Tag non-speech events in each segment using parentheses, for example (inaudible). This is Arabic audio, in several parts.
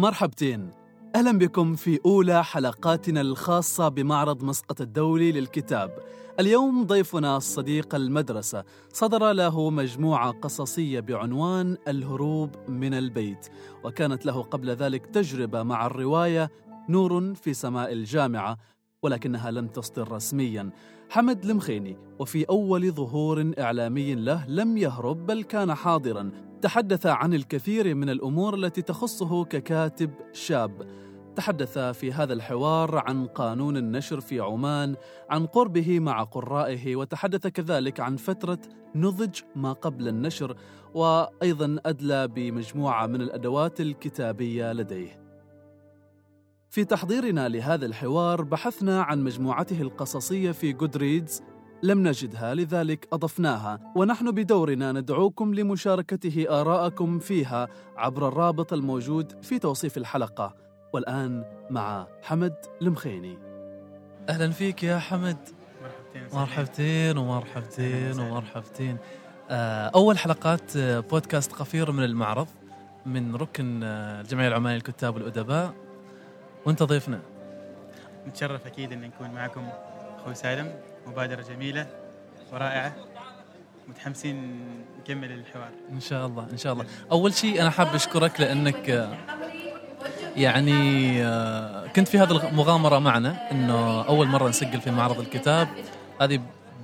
مرحبتين. أهلا بكم في أولى حلقاتنا الخاصة بمعرض مسقط الدولي للكتاب. اليوم ضيفنا الصديق المدرسة. صدر له مجموعة قصصية بعنوان الهروب من البيت وكانت له قبل ذلك تجربة مع الرواية نور في سماء الجامعة ولكنها لم تصدر رسميا. حمد المخيني وفي أول ظهور إعلامي له لم يهرب بل كان حاضرا. تحدث عن الكثير من الأمور التي تخصه ككاتب شاب. تحدث في هذا الحوار عن قانون النشر في عمان عن قربه مع قرائه وتحدث كذلك عن فترة نضج ما قبل النشر وأيضا أدلى بمجموعة من الأدوات الكتابية لديه. في تحضيرنا لهذا الحوار بحثنا عن مجموعته القصصية في جودريدز لم نجدها لذلك أضفناها. ونحن بدورنا ندعوكم لمشاركته ارائكم فيها عبر الرابط الموجود في توصيف الحلقة. والآن مع حمد المخيني. أهلا فيك يا حمد. مرحبتين مرحبتين ومرحبتين ومرحبتين. آه، أول حلقات آه، بودكاست قفير من المعرض من ركن آه، الجمعية العمانية للكتاب والادباء وانت ضيفنا. نتشرف أكيد إن نكون معكم أخوي سالم. مبادرة جميلة ورائعة. متحمسين نكمل الحوار. إن شاء الله إن شاء الله. أول شيء أنا حاب أشكرك لأنك يعني آه، كنت في هذه المغامرة معنا إنه أول مرة نسجل في معرض الكتاب. هذه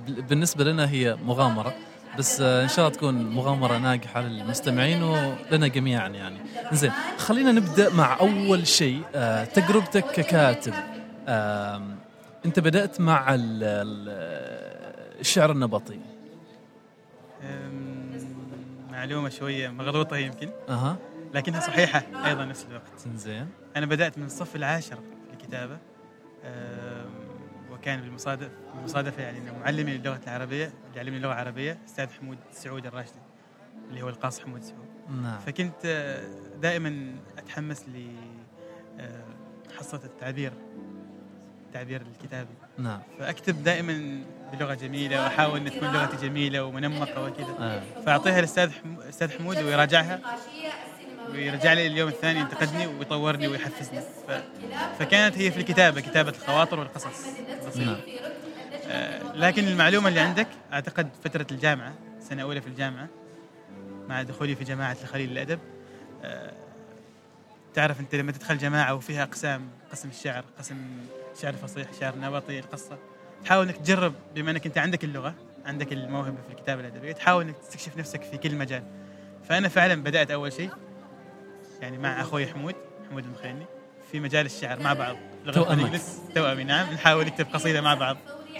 بالنسبة لنا هي مغامرة بس آه، إن شاء الله تكون مغامرة ناجحة للمستمعين ولنا جميعا يعني. زين خلينا نبدأ مع أول شيء آه، تجربتك ككاتب. انت بدأت مع ال- ال- الشعر النبطي. معلومة شوية مغلوطة يمكن. أها. لكنها صحيحة أيضا نفس الوقت. زين أنا بدأت من الصف العاشر الكتابة أم، وكان بالمصادف بالمصادفة يعني إنه معلمي للغة العربية اللي علمني اللغة العربية أستاذ حمود سعود الراشدي اللي هو القاص حمود سعود. نعم. فكنت آه، دائما أتحمس ل آه، حصة التعبير التعبير الكتابي. نعم. فأكتب دائما بلغة جميلة وأحاول ان تكون لغتي جميلة ومنمقة وكذا. آه. فأعطيها للأستاذ حم- الاستاذ حمود ويراجعها. ويرجع لي اليوم الثاني ينتقدني ويطورني ويحفزني. ف... فكانت هي في الكتابة كتابة الخواطر والقصص. نعم. آه، لكن المعلومة اللي عندك أعتقد فترة الجامعة سنة أولى في الجامعة مع دخولي في جماعة الخليل للادب آه، تعرف أنت لما تدخل جماعة وفيها أقسام قسم الشعر قسم شعر فصيح شعر نبطي القصة تحاول إنك تجرب بما إنك أنت عندك اللغة عندك الموهبة في الكتابة الأدبية تحاول إنك تستكشف نفسك في كل مجال فأنا فعلا بدأت أول شيء يعني مع أخوي حمود حمود المخيني في مجال الشعر مع بعض. الإنجليز توأمي نعم نحاول نكتب قصيدة مع بعض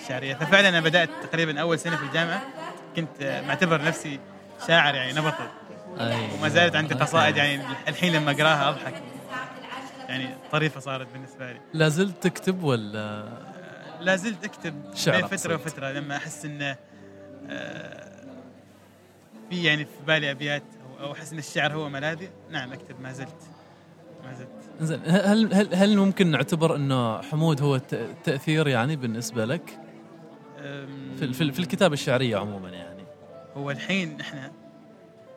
شعرية ففعلا أنا بدأت تقريبا أول سنة في الجامعة كنت معتبر نفسي شاعر يعني نبطي. وما زالت عندي. قصائد يعني الحين لما أقراها أضحك يعني طريفة صارت بالنسبة لي. لا زلت تكتب ولا لا زلت أكتب شعر بين. فترة وفترة لما أحس إنه آه، في يعني في بالي أبيات أو- أو أحس إن الشعر هو ملاذي. نعم أكتب ما زلت. ما زلت. زين هل هل هل ممكن نعتبر إنه حمود هو الت- التاثير يعني بالنسبة لك؟ في في, في الكتابة الشعرية عموما يعني. هو الحين إحنا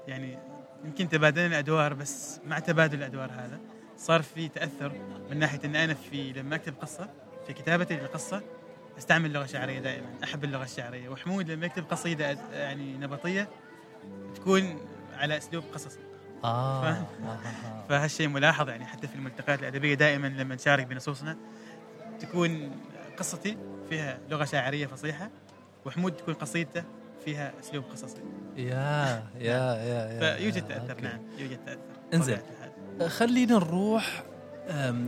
يعني يمكن تبادلنا الأدوار بس مع تبادل الأدوار هذا صار في تأثر من ناحية ان أنا في لما أكتب قصة في كتابتي للقصة أستعمل لغة شعرية دائما أحب اللغة الشعرية وحمود لما يكتب قصيده يعني نبطية تكون على أسلوب قصصي. آه. (laughs) فهالشيء ملاحظ يعني حتى في الملتقيات الأدبية دائما لما نشارك بنصوصنا تكون قصتي فيها لغة شاعريه فصيحة وحمود تكون قصيدته فيها أسلوب قصصي يا يا يا يا فيوجد تأثر أوكي. نعم يوجد تأثر انزين. الحال. خلينا نروح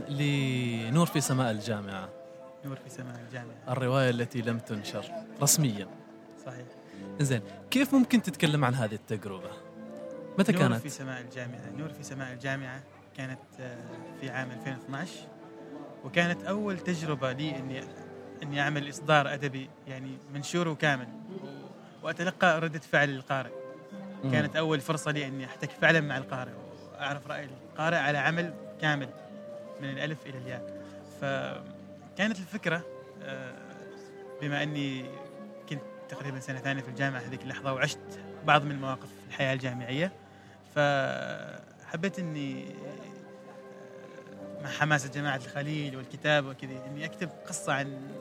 لنور في سماء الجامعة. نور في سماء الجامعة. الرواية التي لم تنشر رسميا. صحيح. زين كيف ممكن تتكلم عن هذه التجربة؟ متى نور كانت؟ في سماء الجامعة. نور في سماء الجامعة كانت آه، في عام 2012 وكانت أول تجربة لي إني إني أعمل إصدار أدبي يعني منشور كامل و- وأتلقى ردة فعل القارئ. كانت أول فرصة لي إني احتك فعلا مع القارئ وأعرف رأي القارئ على عمل كامل من الألف إلى الياء. فكانت الفكرة آه، بما أني كنت تقريبا سنة ثانية في الجامعة هذيك اللحظة وعشت بعض من مواقف الحياة الجامعية فحبيت إني مع حماسة جماعة الخليل والكتابه وكذا إني أكتب قصة عن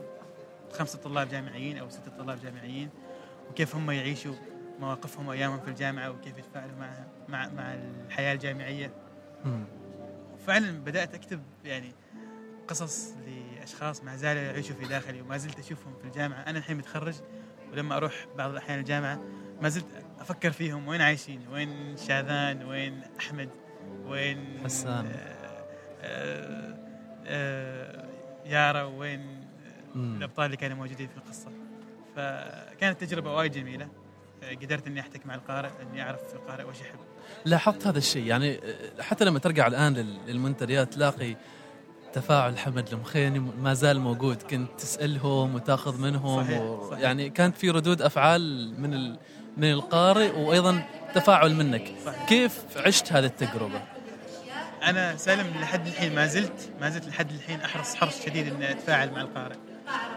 خمسة طلاب جامعيين أو ستة طلاب جامعيين وكيف هم يعيشوا مواقفهم وأيامهم في الجامعة وكيف يتفاعلوا مع مع مع الحياة الجامعية. مم. فعلا بدأت أكتب يعني قصص لأشخاص ما زالوا يعيشوا في داخلي وما زلت أشوفهم في الجامعة أنا الحين متخرج ولما أروح بعض الأحيان الجامعة ما زلت أفكر فيهم وين عايشين وين شاذان وين أحمد وين حسان. آه آه آه يارا وين. الأبطال اللي كانوا موجودين في القصة فكانت تجربة وايد جميلة قدرت إني أحتك مع القارئ إني أعرف القارئ وش يحب لاحظت هذا الشيء يعني حتى لما ترجع الآن لل- للمنتديات تلاقي تفاعل حمد المخيني ما زال موجود كنت تسألهم وتاخذ منهم صحيح، و... صحيح. يعني كانت في ردود أفعال من ال... من القارئ وأيضا تفاعل منك صحيح. كيف عشت هذه التجربة أنا سالم لحد الحين ما زلت ما زلت لحد الحين أحرص حرص شديد إني أتفاعل مع القارئ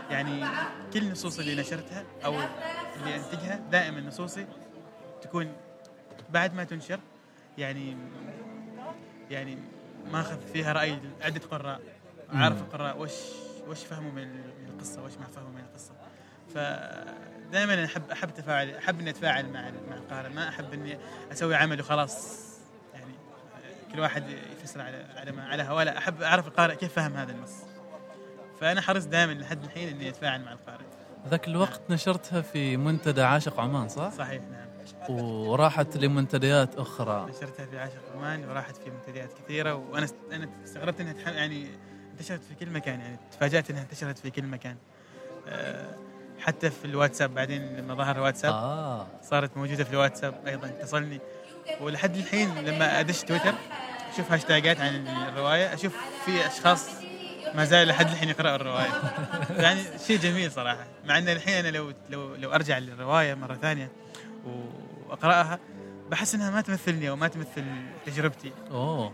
يعني كل نصوصي اللي نشرتها أو اللي أنتجها دائما نصوصي تكون بعد ما تنشر يعني يعني ماخذ فيها رأي عدة قراء عارف القراء وش وش فهموا من القصة وش ما فهموا من القصة. فدائما احب أحب تفاعل أحب إني أتفاعل مع مع القارئ ما أحب إني أسوي عمل وخلاص. يعني كل واحد يفسر على على ما على هواه لا احب أعرف القارئ كيف فهم هذا النص. فأنا حريص دائما لحد الحين إني أتفاعل مع القارئ. ذاك الوقت نشرتها في منتدى عاشق عمان صح؟ صحيح نعم. وراحت لمنتديات أخرى. نشرتها في عاشق عمان وراحت في منتديات كثيرة وأنا أنا استغربت إنها تح- يعني انتشرت في كل مكان يعني تفاجأت إنها انتشرت في كل مكان. أه، حتى في الواتساب بعدين لما ظهر الواتساب آه. صارت موجودة في الواتساب أيضا اتصلني. ولحد الحين لما أدش تويتر أشوف هاشتاجات عن الرواية أشوف في أشخاص ما زالوا لحد الحين يقراوا الرواية. يعني شيء جميل صراحة. مع إن الحين أنا لو لو لو أرجع للرواية مرة ثانية وأقرأها بحس إنها ما تمثلني أو ما تمثل تجربتي. أوه.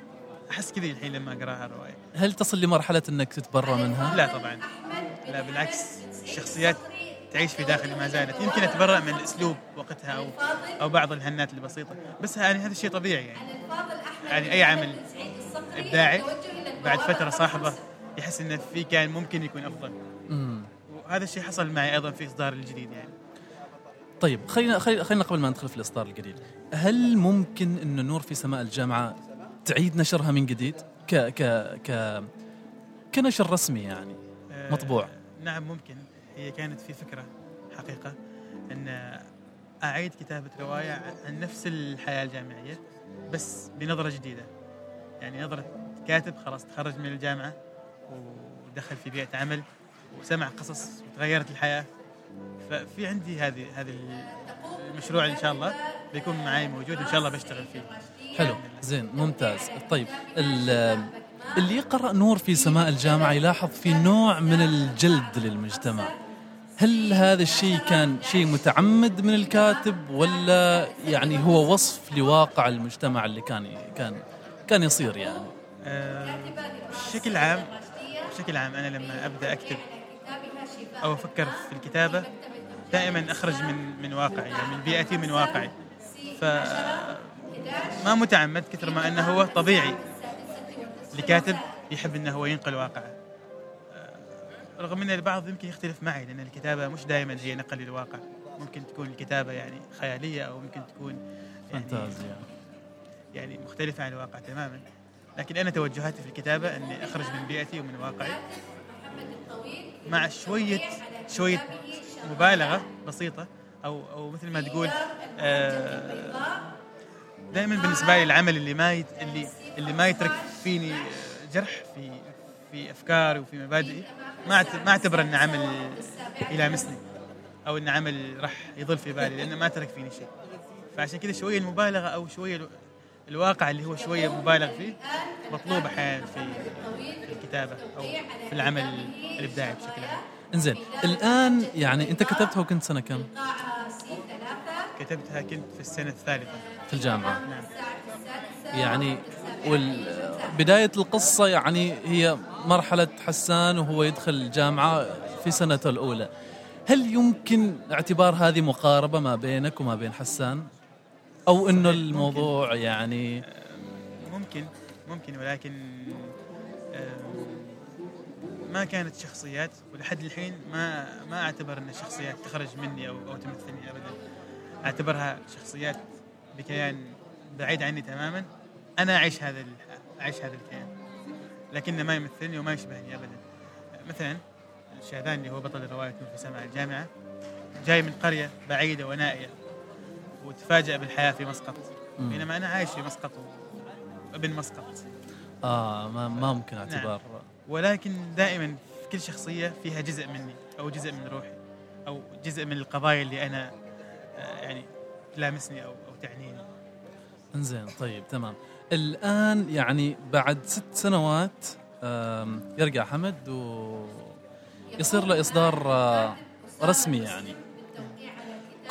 أحس كذا الحين لما أقرأها الرواية. هل تصل لمرحلة إنك تتبرى منها؟ لا طبعا. لا بالعكس. الشخصيات تعيش في داخلي ما زالت. يمكن اتبرأ من الأسلوب وقتها أو أو بعض الهنات البسيطة. بس يعني هذا الشيء طبيعي يعني. يعني أي عمل إبداعي بعد فترة صاحبة يحس انه في كان ممكن يكون أفضل. مم. وهذا الشيء حصل معي أيضا في إصدار الجديد يعني. طيب خلينا خلينا قبل ما ندخل في الإصدار الجديد هل ممكن إن نور في سماء الجامعة تعيد نشرها من جديد؟ ك ك ك كنشر رسمي يعني. آه، مطبوع. نعم ممكن. هي كانت في فكرة حقيقة إن أعيد كتابة رواية عن نفس الحياة الجامعية بس بنظرة جديدة. يعني نظرة كاتب خلاص تخرج من الجامعة ودخل في بيئة عمل وسمع قصص وتغيرت الحياة. ففي عندي هذه هذه المشروع إن شاء الله. بيكون معي موجود إن شاء الله بشتغل فيه. حلو. زين ممتاز. طيب ال- اللي يقرأ نور في سماء الجامعة يلاحظ في نوع من الجلد للمجتمع. هل هذا الشيء كان شيء متعمد من الكاتب ولا يعني هو وصف لواقع المجتمع اللي كان كان كان يصير يعني؟ آه، بشكل عام بشكل عام أنا لما أبدأ أكتب أو أفكر في الكتابة دائما أخرج من من واقعي يعني من بيئتي من واقعي. ف ما متعمد كثر ما أنه هو طبيعي. لكاتب يحب أنه هو ينقل واقعه. آه، رغم أن البعض يمكن يختلف معي لأن الكتابة مش دائما هي نقل للواقع ممكن تكون الكتابة يعني خيالية أو ممكن تكون يعني فانتازيا يعني مختلفة عن الواقع تماما. لكن أنا توجهاتي في الكتابة أني أخرج من بيئتي ومن واقعي. مع شوية شوية مبالغة بسيطة أو أو مثل ما تقول دائما بالنسبة لي العمل اللي ما اللي اللي ما يترك فيني جرح في في أفكاري وفي مبادئي ما ما أعتبر أنه عمل يلامسني أو أنه عمل راح يظل في بالي لأنه ما ترك فيني شيء. فعشان كذا شوية المبالغة أو شوية ال- الواقع اللي هو شوية مبالغ فيه مطلوب أحيانا في في الكتابة أو في العمل الإبداعي بشكل عام. إنزين الآن يعني أنت كتبتها وكنت سنة كم؟ كتبتها كنت في السنة الثالثة. في الجامعة. نعم. يعني بداية القصة يعني هي مرحلة حسان وهو يدخل الجامعة في سنته الأولى. هل يمكن اعتبار هذه مقاربة ما بينك وما بين حسان؟ أو أنه صحيح، الموضوع يعني ممكن ممكن ولكن آم، ما كانت شخصيات ولحد الحين ما ما أعتبر إن الشخصيات تخرج مني أو أو تمثلني ابدا. أعتبرها شخصيات بكيان بعيد عني تماما. أنا أعيش هذا أعيش هذا الكيان لكنه ما يمثلني وما يشبهني ابدا. مثلا الشاذان اللي هو بطل رواية نور في سماء الجامعة جاي من قرية بعيدة ونائية. وتفاجأ بالحياة في مسقط. بينما أنا عايش في مسقط وابن مسقط. آه ما, ما ممكن اعتبار. ولكن دائما في كل شخصية فيها جزء مني أو جزء من روحي أو جزء من القضايا اللي أنا آه، يعني تلامسني أو أو تعنيني. إنزين طيب تمام. الآن يعني بعد ست سنوات يرجع حمد ويصير له إصدار آه، رسمي يعني.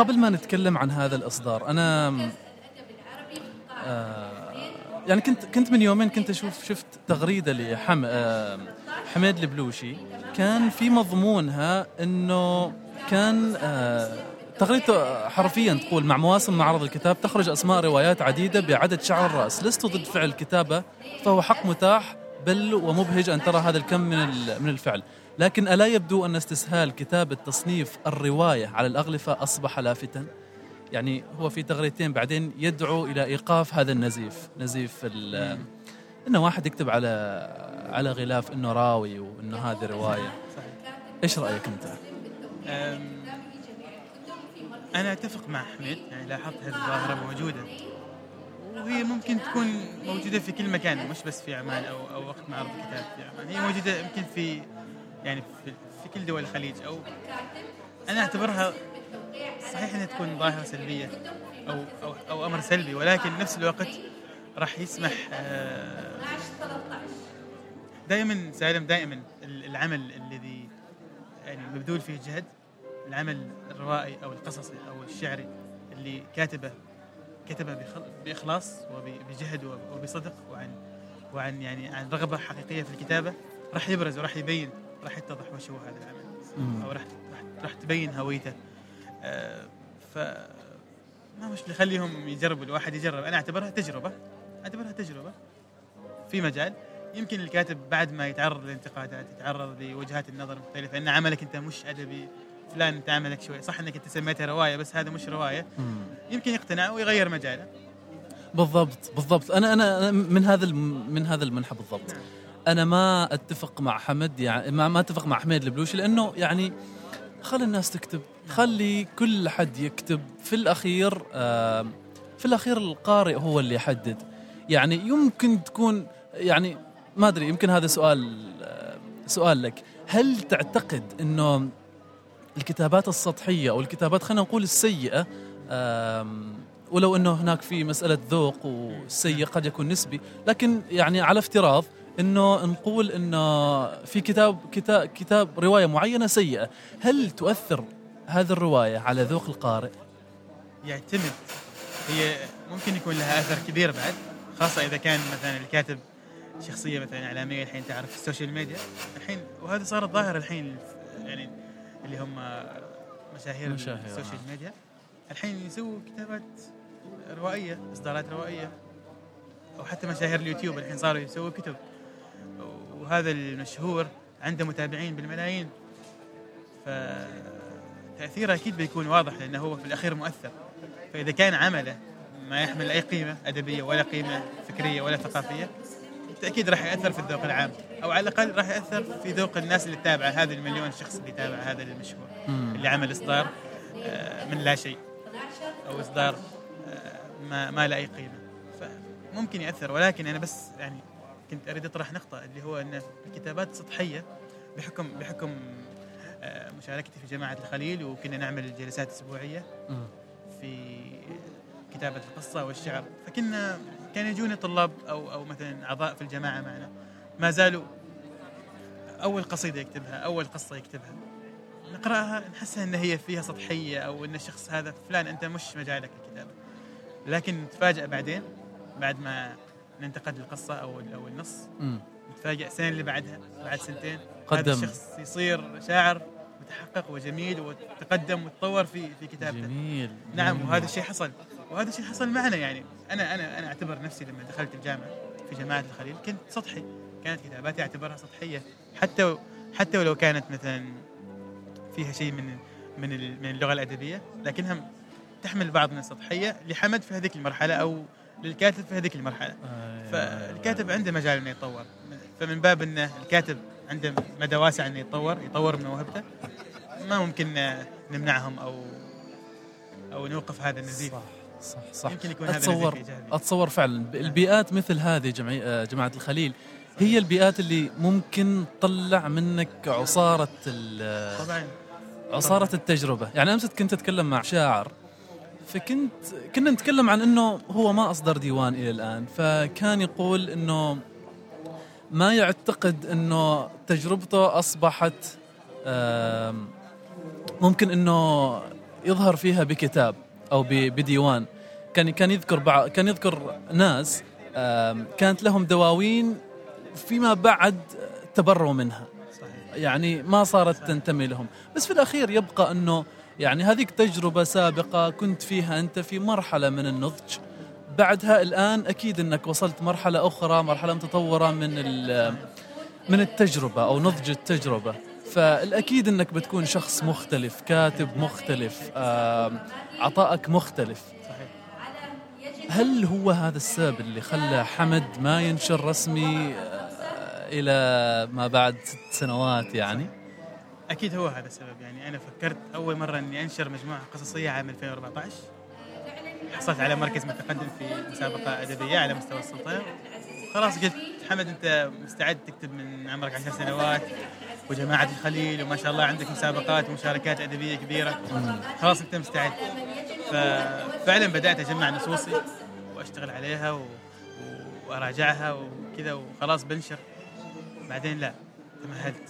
قبل ما نتكلم عن هذا الإصدار أنا آه، يعني كنت كنت من يومين كنت أشوف شفت تغريدة لحم آم، حميد البلوشي. كان في مضمونها إنه كان آه، تغريدته حرفيا تقول مع مواسم معرض الكتاب تخرج أسماء روايات عديدة بعدد شعر الراس لست ضد فعل الكتابة فهو حق متاح بل ومبهج أن ترى هذا الكم من من الفعل. لكن ألا يبدو أن استسهال كتابه تصنيف الرواية على الأغلفة أصبح لافتا؟ يعني هو في تغريدتين بعدين يدعو إلى إيقاف هذا النزيف نزيف ال- إنه واحد يكتب على على غلاف إنه راوي وإنه هذه رواية. صحيح إيش رأيك أنت؟ أنا أتفق مع حميد يعني لاحظت هذه الظاهرة موجودة. وهي ممكن تكون موجودة في كل مكان مش بس في عمان أو أو وقت معرض الكتاب في عمان. هي موجودة يمكن في يعني في, في كل دول الخليج أو أنا أعتبرها صحيح إنها تكون ظاهرة سلبية أو أو أو أمر سلبي ولكن نفس الوقت راح يسمح آه، دائما سالم دائما العمل الذي يعني مبذول فيه جهد العمل الروائي أو القصصي أو الشعري اللي كاتبه كتبه بإخلاص وبجهد وبصدق وعن وعن يعني عن رغبة حقيقية في الكتابة راح يبرز وراح يبين راح يتضح وش هو هذا العمل. أو راح راح, تبين هويته. آه، ف ما مش نخليهم يجربوا الواحد يجرب. أنا أعتبرها تجربة. أعتبرها تجربة. في مجال. يمكن الكاتب بعد ما يتعرض للانتقادات يتعرض لوجهات النظر المختلفه إن عملك أنت مش أدبي فلان أنت عملك شوي صح إنك أنت سميتها رواية بس هذا مش رواية. يمكن يقتنع ويغير مجاله. بالضبط بالضبط. أنا أنا أنا من هذا من هذا المنحى بالضبط. أنا ما أتفق مع حمد يعني ما, ما أتفق مع حميد البلوشي لأنه يعني خلي الناس تكتب خلي كل حد يكتب. في الأخير آه في الأخير القارئ هو اللي يحدد. يعني يمكن تكون يعني ما أدري يمكن هذا سؤال آه سؤال لك. هل تعتقد إنه الكتابات السطحية أو الكتابات خلينا نقول السيئة ولو إنه هناك في مسألة ذوق والسيء قد يكون نسبي لكن يعني على افتراض إنه نقول إنه في كتاب كتاب كتاب رواية معينة سيئة. هل تؤثر هذه الرواية على ذوق القارئ؟ يعتمد. هي ممكن يكون لها أثر كبير بعد خاصة إذا كان مثلا الكاتب شخصية مثلا إعلامية الحين تعرف في ال social media. الحين وهذه صارت ظاهرة الحين يعني اللي هم مشاهير مشاهير، ال social media. الحين يسووا كتابات روائية إصدارات روائية أو حتى مشاهير اليوتيوب. الحين صاروا يسووا كتب. وهذا المشهور عنده متابعين بالملايين. فتأثيره أكيد بيكون واضح لأنه هو في الأخير مؤثر. فإذا كان عمله ما يحمل أي قيمة أدبية ولا قيمة فكرية ولا ثقافية بالتأكيد راح يأثر في الذوق العام. أو على الأقل راح يأثر في ذوق الناس اللي تتابعه هذا المليون شخص اللي يتابع هذا المشهور. اللي عمل إصدار آه، من لا شيء. أو إصدار آه، ما ما له أي قيمة. فممكن يأثر ولكن أنا بس يعني كنت أريد أطرح نقطة اللي هو أن الكتابات سطحية بحكم بحكم آه، مشاركتي في جماعة الخليل وكنا نعمل جلسات أسبوعية مم. في كتابة القصة والشعر. فكنا كان يجونا طلاب أو أو مثلا أعضاء في الجماعة معنا. ما زالوا أول قصيدة يكتبها أول قصة يكتبها. نقرأها نحسها أن هي فيها سطحية أو أن الشخص هذا فلان أنت مش مجالك الكتابة. لكن نتفاجأ بعدين بعد ما ننتقد القصة أو أو النص. مم. نتفاجأ السنة اللي بعدها بعد سنتين. قدم. هذا الشخص يصير شاعر متحقق وجميل وتقدم وتطور في في كتابته. جميل. نعم جميل. وهذا الشيء حصل. وهذا الشيء حصل معنا يعني. أنا أنا أنا أعتبر نفسي لما دخلت الجامعة في جامعة الخليل كنت سطحي. كانت كتاباتي أعتبرها سطحية. حتى حتى ولو كانت مثلا فيها شيء من من من اللغة الأدبية لكنها تحمل بعض من السطحيه لحمد في هذيك المرحلة أو للكاتب في هذيك المرحلة. فالكاتب عنده مجال إنه يتطور. فمن باب إنه الكاتب عنده مدى واسع إنه يتطور يطور من موهبته ما ممكن آه، نمنعهم أو أو نوقف هذا النزيف. صح صح صح. يمكن يكون هذا أتصور إيجابي. أتصور فعلا. البيئات مثل هذه جمعي آه، جماعة الخليل هي البيئات اللي ممكن تطلع منك عصارة ال- طبعا. عصارة التجربة. يعني أمس كنت أتكلم مع شاعر فكنت كنا نتكلم عن إنه هو ما أصدر ديوان إلى الآن فكان يقول إنه ما يعتقد إنه تجربته أصبحت ممكن إنه يظهر فيها بكتاب أو بديوان. كان كان يذكر بعض كان يذكر ناس كانت لهم دواوين فيما بعد تبروا منها. صحيح. يعني ما صارت تنتمي لهم. بس في الأخير يبقى أنه يعني هذيك تجربة سابقة كنت فيها أنت في مرحلة من النضج. بعدها الآن أكيد أنك وصلت مرحلة أخرى مرحلة متطورة من من التجربة أو نضج التجربة. فالأكيد أنك بتكون شخص مختلف كاتب مختلف عطائك مختلف. هل هو هذا السبب اللي خلى حمد ما ينشر رسمي آه، إلى ما بعد ست سنوات يعني؟ أكيد هو هذا السبب. يعني أنا فكرت أول مرة إني أنشر مجموعة قصصية عام 2014 حصلت على مركز متقدم في مسابقة أدبية على مستوى السلطنه خلاص قلت حمد أنت مستعد تكتب من عمرك عشر سنوات وجماعة الخليل وما شاء الله عندك مسابقات ومشاركات أدبية كبيرة. خلاص أنت مستعد. ففعلا بدأت أجمع نصوصي وأشتغل عليها و... وأراجعها وكذا وخلاص بنشر. بعدين لا تمهلت.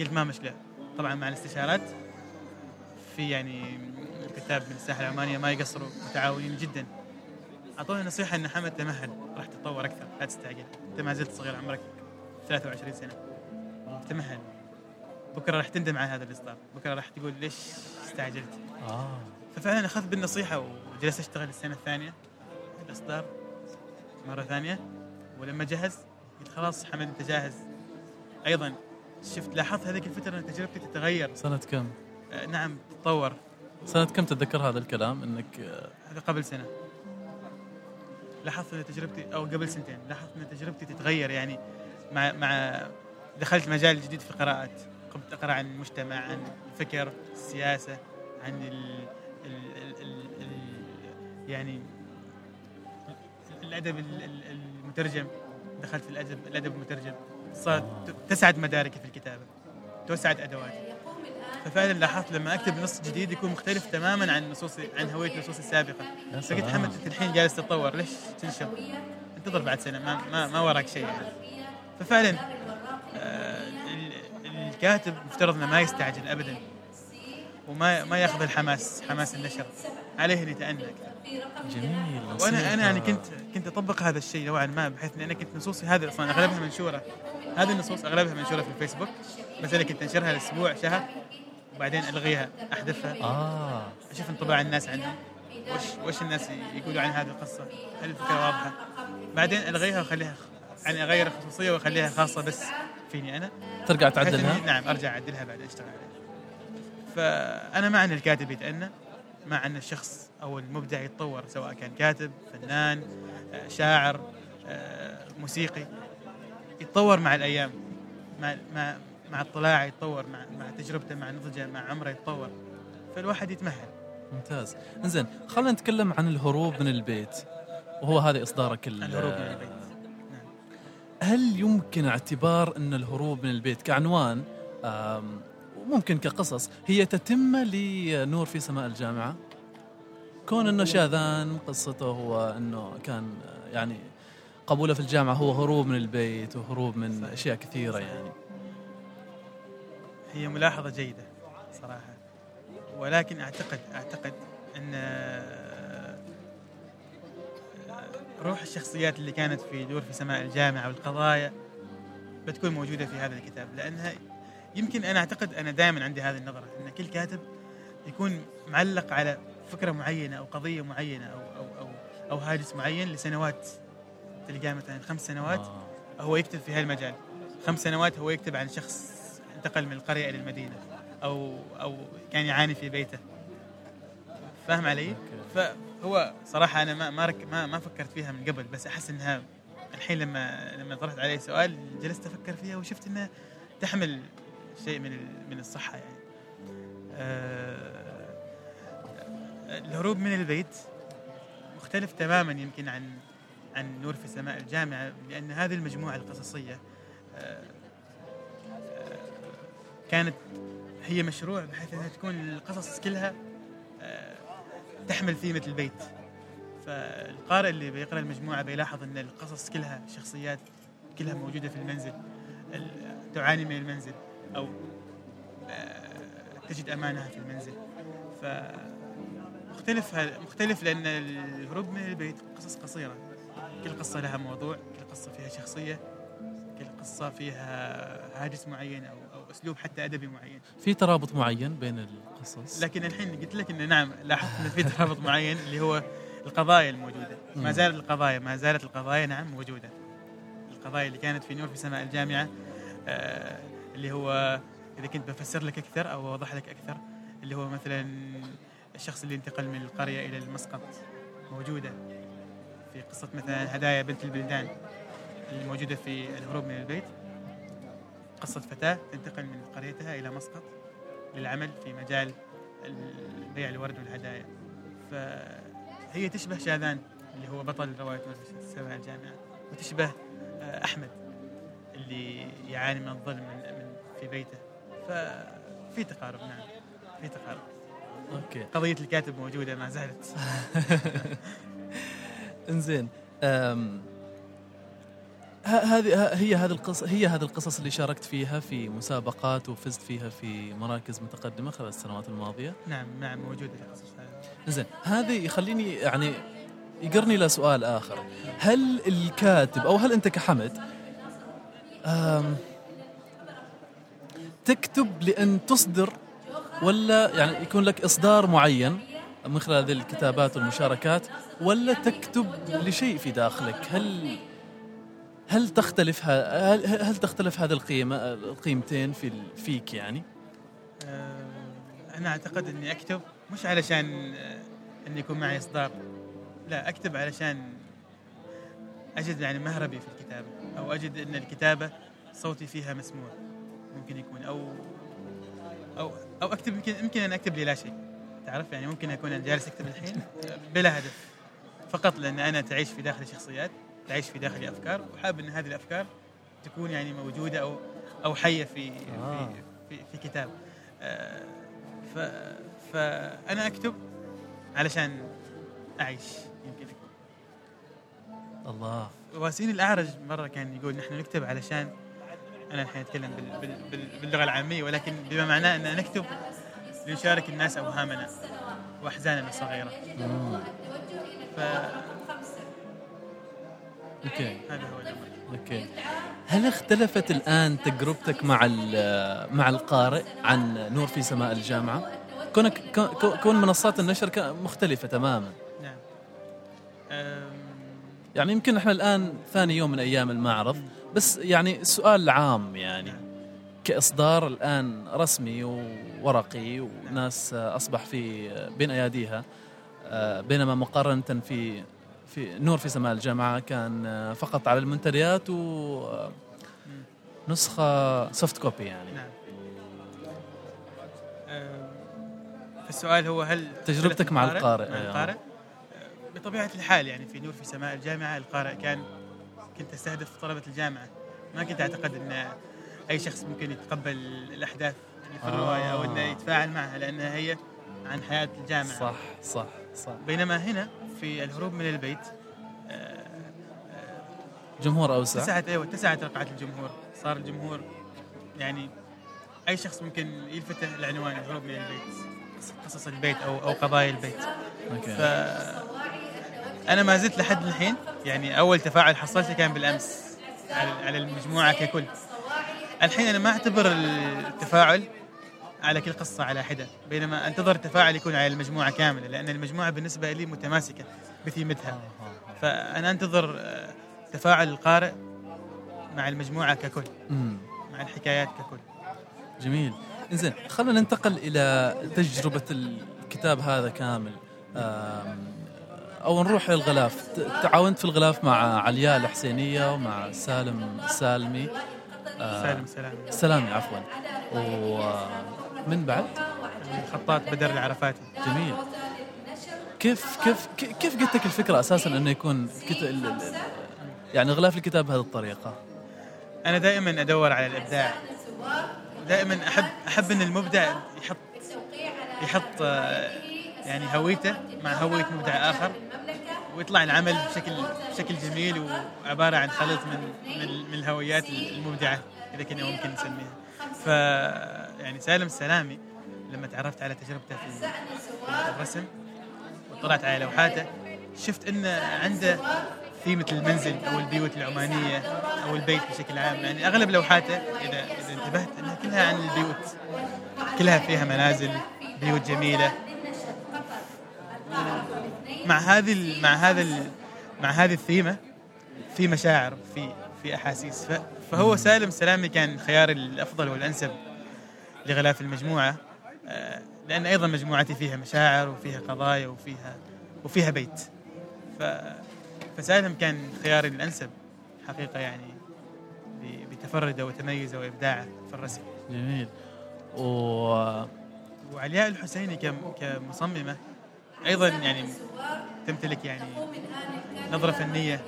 قلت ما مشكلة. طبعا مع الاستشارات في يعني الكتاب من الساحة العمانية ما يقصروا متعاونين جدا. أعطوني نصيحة إن حمد تمهل راح تتطور أكثر لا تستعجل. أنت ما زلت صغير عمرك 23 سنة. تمهل بكرة راح تندم على هذا الإصدار. بكرة راح تقول ليش استعجلت؟ آه. ففعلا اخذت بالنصيحة وجلست أشتغل السنة الثانية الإصدار مرة ثانية. ولما جهز قلت خلاص حمد انت جاهز. أيضا شفت لاحظت هذيك الفترة أن تجربتي تتغير؟ سنة كم؟ آه نعم تتطور سنة كم تتذكر هذا الكلام؟ إنك آه، هذا قبل سنة. لاحظت أن تجربتي أو قبل سنتين لاحظت أن تجربتي تتغير يعني مع مع دخلت مجال جديد في القراءات قمت أقرأ عن المجتمع عن الفكر السياسة عن ال ال ال ال ال يعني الأدب ال- ال- المترجم. دخلت في الأدب الأدب المترجم. صارت تسعد مداركي في الكتابة توسعت أدواتي ففعلا لاحظت لما أكتب نص جديد يكون مختلف تماما عن نصوص عن هوية النصوص السابقة فقلت سلام. حمد أنت الحين جالس تتطور ليش تنشر؟ انتظر بعد سنة ما ما, ما وراك شيء يعني. ففعلا آه ال- الكاتب مفترض إنه ما يستعجل ابدا وما ما يأخذ الحماس حماس النشر عليه أن يتأنى. جميل وأنا أنا يعني. كنت كنت أطبق هذا الشيء نوعا ما بحيث اني أنا كنت نصوصي هذه أصلا أغلبها منشورة هذه النصوص أغلبها منشورة في الفيسبوك. مثلا كنت انشرها لأسبوع شهر وبعدين ألغيها أحذفها. آه. أشوف انطباع الناس عنهم وش وش الناس يقولوا عن هذه القصة؟ هل الفكرة واضحة؟ بعدين ألغيها وأخليها يعني أغير الخصوصية وأخليها خاصة بس فيني أنا. ترجع تعدلها؟ نعم أرجع أعدلها بعدين أشتغل عليها. فأنا مع ان الكاتب يتأنى مع ان الشخص أو المبدع يتطور سواء كان كاتب فنان آه، شاعر آه، موسيقي. يتطور مع الأيام مع مع مع اطلاعه يتطور مع مع تجربته مع نضجه مع عمره يتطور. فالواحد يتمهل. ممتاز. إنزين خلينا نتكلم عن الهروب من البيت. وهو هذا اصدارك ال- الهروب من البيت. نعم. هل يمكن اعتبار أن الهروب من البيت كعنوان؟ وممكن كقصص. هي تتمة لنور في سماء الجامعة. كون إنه شاذان قصته هو إنه كان يعني قبوله في الجامعة هو هروب من البيت وهروب من أشياء كثيرة يعني. هي ملاحظة جيدة صراحة. ولكن أعتقد أعتقد أن آه، روح الشخصيات اللي كانت في دور في سماء الجامعة والقضايا بتكون موجودة في هذا الكتاب. لأنها يمكن أنا أعتقد أنا دائما عندي هذه النظرة أن كل كاتب يكون معلق على فكرة معينة أو قضية معينة أو أو أو, أو هاجس معين لسنوات تلقاه مثلا خمس سنوات آه. هو يكتب في هالمجال خمس سنوات هو يكتب عن شخص انتقل من القرية إلى المدينة أو أو كان يعاني في بيته فاهم علي؟ فهو صراحة أنا ما ما ما, ما فكرت فيها من قبل بس أحس إنها الحين لما لما طرحت علي سؤال جلست أفكر فيها وشفت إنها تحمل شيء من من الصحة يعني. أه الهروب من البيت مختلف تماما يمكن عن عن نور في سماء الجامعة لأن هذه المجموعة القصصية أه كانت هي مشروع بحيث إنها تكون القصص كلها أه تحمل ثيمة البيت. فالقارئ اللي بيقرأ المجموعة بيلاحظ إن القصص كلها شخصيات كلها موجودة في المنزل تعاني من المنزل أو تجد أمانها في المنزل. ف مختلف مختلف لأن الهروب من البيت قصص قصيرة. كل قصة لها موضوع كل قصة فيها شخصية كل قصة فيها هاجس معين أو أو أسلوب حتى أدبي معين. في ترابط معين بين القصص؟ لكن الحين قلت لك انه نعم لاحظت انه في ترابط معين اللي هو القضايا الموجودة. ما زالت القضايا ما زالت القضايا نعم موجودة. القضايا اللي كانت في نور في سماء الجامعة آه اللي هو إذا كنت بفسر لك أكثر أو أوضح لك أكثر اللي هو مثلا الشخص اللي انتقل من القرية إلى المسقط موجودة. في قصة مثلا هدايا بنت البلدان اللي موجوده في الهروب من البيت. قصة فتاة تنتقل من قريتها إلى مسقط للعمل في مجال بيع الورد والهدايا. فهي تشبه شاذان اللي هو بطل رواية سماء الجامعة وتشبه أحمد اللي يعاني من الظلم من في بيته. ففي تقارب نعم في تقارب. أوكي. قضية الكاتب موجودة ما زالت. (laughs) انزين هذه هي هذه القصص هي هذه القصص اللي شاركت فيها في مسابقات وفزت فيها في مراكز متقدمة خلال السنوات الماضية. نعم نعم موجودة القصص هذه زين هذه يخليني يعني يقرني إلى سؤال آخر. هل الكاتب أو هل أنت كحمد تكتب لأن تصدر ولا يعني يكون لك إصدار معين؟ من خلال هذه الكتابات والمشاركات ولا تكتب لشيء في داخلك؟ هل هل تختلف هل, هل تختلف هذه القيمه القيمتين في فيك يعني؟ أنا أعتقد إني أكتب مش علشان اني يكون معي إصدار. لا أكتب علشان أجد يعني مهربي في الكتابة أو أجد إن الكتابة صوتي فيها مسموع ممكن يكون أو أو أو أكتب يمكن يمكن أن أكتب لي لا شيء. تعرف يعني ممكن أكون أنا جالس اكتب الحين؟ بلا هدف. فقط لأن أنا تعيش في داخلي شخصيات تعيش في داخلي أفكار وحابب إن هذه الأفكار تكون يعني موجودة أو أو حية في آه. في, في, في كتاب. آه ف فانا أكتب علشان أعيش يمكن. الله. واسين الأعرج مرة كان يقول نحن نكتب علشان أنا الحين أتكلم بال بال باللغة العامية ولكن بما معناه أن نكتب لنشارك الناس أوهامنا وأحزاننا الصغيره. ف okay هذا هو الامر. okay. هل اختلفت الآن تجربتك مع مع القارئ عن نور في سماء الجامعة؟ كونك كون منصات النشر مختلفة تماما. نعم. يعني يمكن إحنا الآن ثاني يوم من أيام المعرض بس يعني سؤال عام يعني كإصدار الآن رسمي وورقي وناس أصبح في بين أياديها آه، بينما مقارنة في في نور في سماء الجامعة كان فقط على المنتديات و نسخة soft copy يعني. نعم. السؤال هو هل تجربتك مع القارئ؟ مع القارئ؟ بطبيعة الحال يعني في نور في سماء الجامعة القارئ كان كنت أستهدف طلبة الجامعة. ما كنت أعتقد إن أي شخص ممكن يتقبل الأحداث اللي في الرواية أو إنه يتفاعل معها لانها هي عن حياة الجامعة. صح صح صح. بينما هنا في الهروب من البيت جمهور أوسع. اتسعت أيوه اتسعت رقعة الجمهور. صار الجمهور يعني أي شخص ممكن يلفته العنوان الهروب من البيت قصص البيت أو أو قضايا البيت. أوكي. ف أنا ما زلت لحد الحين يعني أول تفاعل حصلته كان بالأمس على المجموعة ككل. الحين أنا ما أعتبر التفاعل على كل قصة على حدة بينما أنتظر التفاعل يكون على المجموعة كاملة لأن المجموعة بالنسبة لي متماسكة بثيمتها. فأنا أنتظر تفاعل القارئ مع المجموعة ككل. مع الحكايات ككل. جميل. إنزين خلينا ننتقل إلى تجربة الكتاب هذا كامل. أو نروح للغلاف تعاونت في الغلاف مع علياء الحسينية ومع سالم السالمي آه، سالم سلام. سلامي عفوا. ومن بعد؟ الخطاط بدر العرفاتي جميل. كيف كيف كيف- جتك الفكرة أساسا إنه يكون يعني غلاف الكتاب بهذه الطريقة؟ أنا دائما أدور على الإبداع. دائما أحب أحب إن المبدع يحط يحط آه، يعني هويته مع هوية مبدع آخر. ويطلع العمل بشكل بشكل جميل وعبارة عن خليط من من, من الهويات المبدعة إذا كنا ممكن نسميها. ف يعني سالم السلامي لما تعرفت على تجربته في الرسم وطلعت على لوحاته شفت انه عنده ثيمة المنزل أو البيوت العمانية أو البيت بشكل عام. يعني أغلب لوحاته اذا إذا انتبهت إنها كلها عن البيوت. كلها فيها منازل بيوت جميلة. مع هذه ال- مع هذا ال- مع هذه الثيمة في مشاعر في في أحاسيس. فهو سالم سلامي كان خيار الأفضل والأنسب لغلاف المجموعة. آه، لأن أيضا مجموعتي فيها مشاعر وفيها قضايا وفيها وفيها بيت. ف فسالم كان خياري الأنسب حقيقة يعني بتفرده وتميزه وإبداعه في الرسم. جميل. و وعلياء الحسيني كم- كمصممة أيضا يعني تمتلك يعني نظرة فنية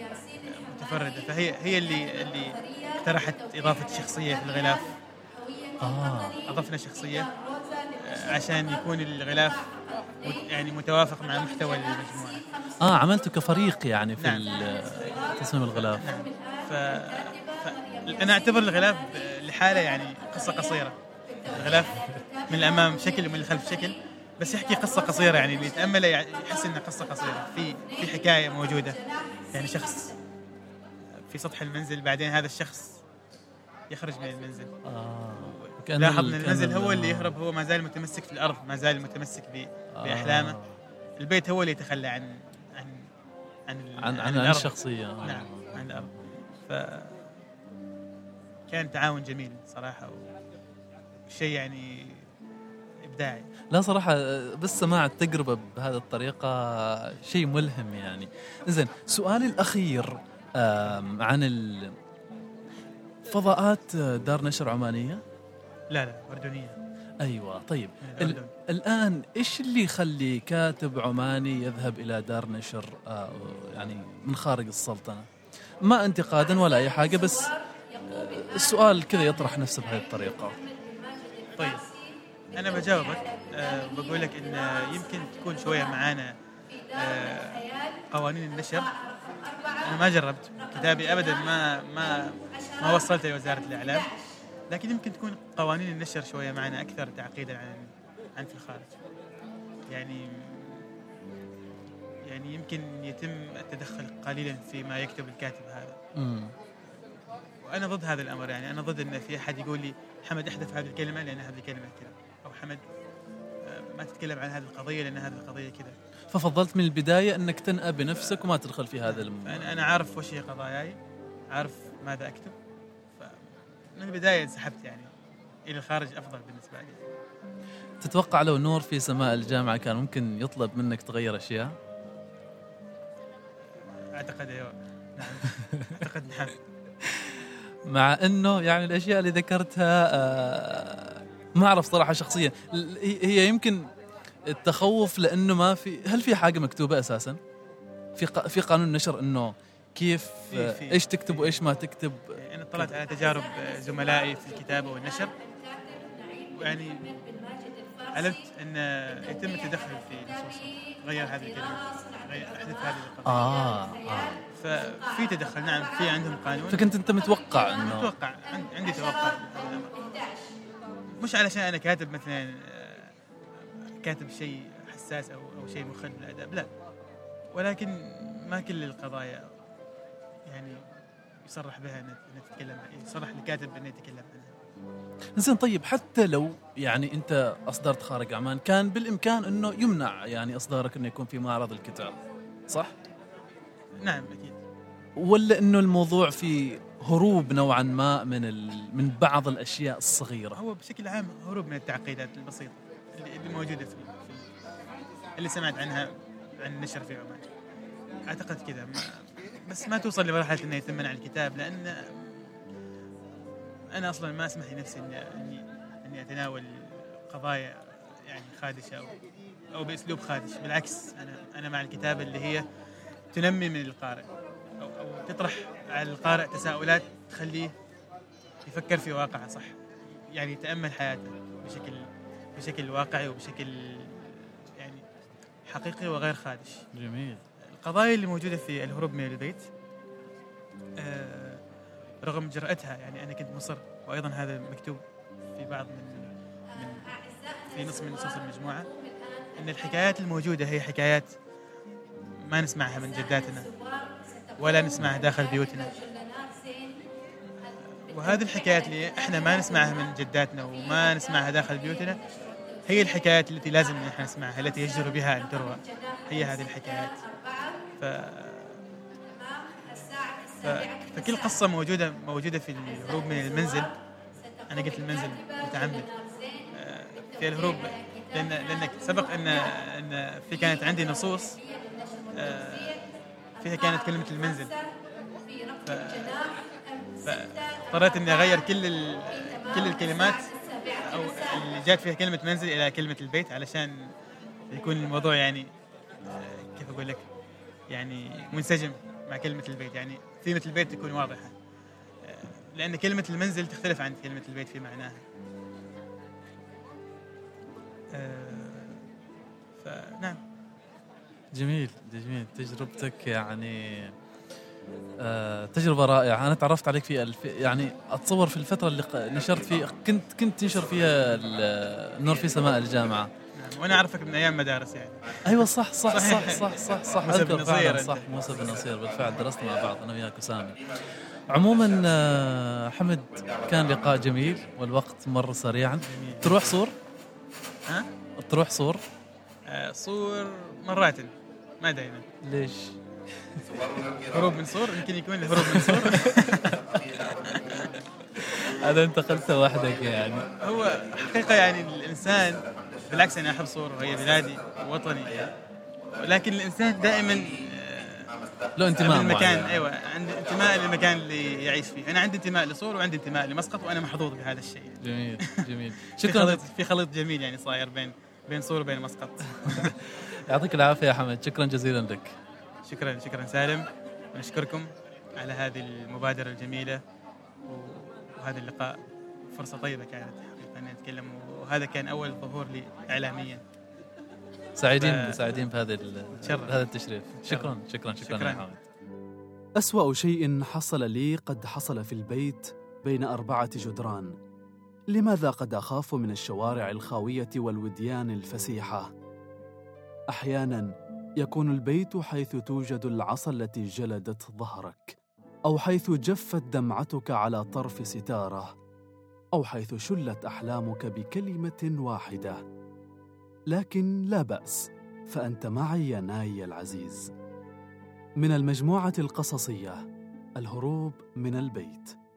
متفردة. فهي هي اللي اللي اقترحت إضافة شخصية في الغلاف. آه أضفنا شخصية آه، عشان يكون الغلاف يعني متوافق مع محتوى المجموعة. آه عملته كفريق يعني في نعم. تصميم الغلاف. نعم. ف... ف... أنا أعتبر الغلاف لحالة يعني قصة قصيرة. الغلاف من الأمام شكل ومن الخلف شكل بس يحكي قصة قصيرة يعني اللي يتامله يعني يحس انها قصة قصيرة في في حكاية موجودة يعني شخص في سطح المنزل بعدين هذا الشخص يخرج من المنزل كأن لاحظ إن المنزل ال- هو اللي آه. يهرب هو ما زال متمسك في الأرض ما زال متمسك ب... بأحلامه آه. البيت هو اللي يتخلى عن عن عن عن عن, عن. الشخصية آه. نعم عن الأرض ف كان تعاون جميل صراحة وشيء يعني ابداعي لا صراحة بس سماع التجربة بهذه الطريقة شيء ملهم يعني. زين سؤالي الأخير آم، عن فضاءات دار نشر عمانية؟ لا لا أردنية. أيوة طيب. من ال- الاردن الآن إيش اللي يخلي كاتب عماني يذهب إلى دار نشر آه، يعني من خارج السلطنة؟ ما انتقادا ولا أي حاجة بس آه، السؤال كذا يطرح نفسه بهذه الطريقة. طيب. أنا بجاوبك. أه بقول لك إن يمكن تكون شوية معانا أه قوانين النشر. أنا ما جربت كتابي ابدا ما ما ما وصلته لوزاره الإعلام. لكن يمكن تكون قوانين النشر شوية معنا أكثر تعقيدا عن عن في الخارج. يعني يعني يمكن يتم التدخل قليلا فيما يكتب الكاتب هذا. مم. وأنا ضد هذا الأمر يعني أنا ضد إن في أحد يقول لي حمد احذف هذه الكلمة لأن هذه الكلمة كذا أو حمد آه، ما تتكلم عن هذه القضية لأن هذه القضية كذا. ففضلت من البداية أنك تنأى بنفسك وما تدخل في هذا الم... أنا عارف وش هي قضاياي عارف ماذا أكتب فمن البداية انسحبت يعني إلى الخارج أفضل بالنسبة لي. تتوقع لو نور في سماء الجامعة كان ممكن يطلب منك تغير أشياء؟ أعتقد أيوه. نعم (laughs) أعتقد نعم. مع أنه يعني الأشياء اللي ذكرتها آه ما أعرف صراحة شخصيا هي يمكن التخوف لأنه ما في هل في حاجة مكتوبة أساسا؟ في ق... في قانون نشر أنه كيف في- آه، في- إيش تكتب وإيش ما تكتب أنا اطلعت على تجارب زملائي في الكتابة والنشر ويعني علمت إن يتم التدخل في نصوصهم غير هذه الكلمة غير احذف هذه القضية آه, آه. ففي تدخل نعم في عندهم قانون فكنت أنت متوقع أنه أتوقع عن- عندي توقع. مش علشان أنا كاتب مثلا آه، كاتب شيء حساس أو أو شيء مخل بالادب لا. ولكن ما كل القضايا يعني يصرح بها ان إن تتكلم يصرح الكاتب إنه يتكلم عنها. زين طيب حتى لو يعني أنت أصدرت خارج عمان كان بالإمكان إنه يمنع يعني إصدارك إنه يكون في معرض الكتاب صح؟ نعم أكيد. ولا إنه الموضوع في هروب نوعا ما من ال... من بعض الأشياء الصغيرة. هو بشكل عام هروب من التعقيدات البسيطة اللي, موجودة في, في اللي سمعت عنها عن النشر في عمان. أعتقد كذا. ما بس ما توصل لمرحلة إنه يثمن على الكتاب لأن أنا أصلا ما أسمح لنفسي اني اني, إني أتناول قضايا يعني خادشة أو أو بأسلوب خادش. بالعكس أنا أنا مع الكتابة اللي هي تنمي من القارئ. أو أو تطرح على القارئ تساؤلات تخليه يفكر في واقعه صح؟ يعني يتامل حياته بشكل بشكل واقعي وبشكل يعني حقيقي وغير خادش. جميل. القضايا اللي موجودة في الهروب من البيت آه، رغم جرأتها يعني أنا كنت مصر وأيضا هذا مكتوب في بعض من من في نص من نصوص المجموعة إن الحكايات الموجودة هي حكايات ما نسمعها من جداتنا. ولا نسمعها داخل بيوتنا. وهذه الحكايات اللي إحنا ما نسمعها من جداتنا وما نسمعها داخل بيوتنا هي الحكايات التي لازم نحن نسمعها التي يجدر بها أن تروى. هي هذه الحكايات. ف... ف... فكل قصة موجودة موجودة في الهروب من المنزل. أنا قلت المنزل متعمد. آه، في الهروب. لأن لانك سبق ان إن في كانت عندي نصوص آه، فيها كانت كلمه المنزل. ف... فاضطريت إني أغير كل ال... كل الكلمات أو اللي جات فيها كلمة منزل إلى كلمة البيت علشان يكون الموضوع يعني آه، كيف أقول لك؟ يعني منسجم مع كلمة البيت. يعني ثيمة البيت تكون واضحة. آه، لأن كلمة المنزل تختلف عن كلمة البيت في معناها. آه، فنعم جميل جميل. تجربتك يعني آه، تجربة رائعة. أنا تعرفت عليك في الف... يعني أتصور في الفترة اللي نشرت فيها كنت كنت تنشر فيها النور في سماء الجامعة. نعم وأنا أعرفك من أيام مدارس يعني. أيوة صح صح صح صح صح صح. موسى بن نصير صح موسى بن نصير. بالفعل درسنا مع بعض أنا وياك وسامي. عموما آه، حمد كان لقاء جميل والوقت مر سريعا. تروح صور؟ ها؟ تروح صور؟ آه، صور مرات. ما دائما ليش؟ هروب من صور؟ يمكن يكون الهروب من صور. (laughs) هذا انتقلت وحدك يعني. هو حقيقة يعني الإنسان بالعكس أنا أحب صور وهي بلادي ووطني ولكن الإنسان دائما آه، له انتماء المكان معين. أيوه عندي انتماء للمكان اللي يعيش فيه. أنا عندي انتماء لصور وعندي انتماء لمسقط وأنا محظوظ بهذا الشيء جميل جميل. (laughs) في شكرا. خليط في خليط جميل يعني صاير بين بين صور وبين مسقط. (laughs) يعطيك العافية يا حمد. شكرا جزيلا لك. شكرا شكرا سالم. ونشكركم على هذه المبادرة الجميلة. وهذا اللقاء فرصة طيبة كانت حقيقة أن نتكلم. وهذا كان أول ظهور لي اعلاميا. سعيدين ف- سعيدين بهذا. هذا التشريف. شكرا شكرا شكرا, شكراً. يا حمد. أسوأ شيء حصل لي قد حصل في البيت بين أربعة جدران. لماذا قد أخاف من الشوارع الخاوية والوديان الفسيحة؟ أحيانا يكون البيت حيث توجد العصا التي جلدت ظهرك أو حيث جفت دمعتك على طرف ستارة أو حيث شلت أحلامك بكلمة واحدة. لكن لا بأس فأنت معي يا ناي العزيز. من المجموعة القصصية الهروب من البيت.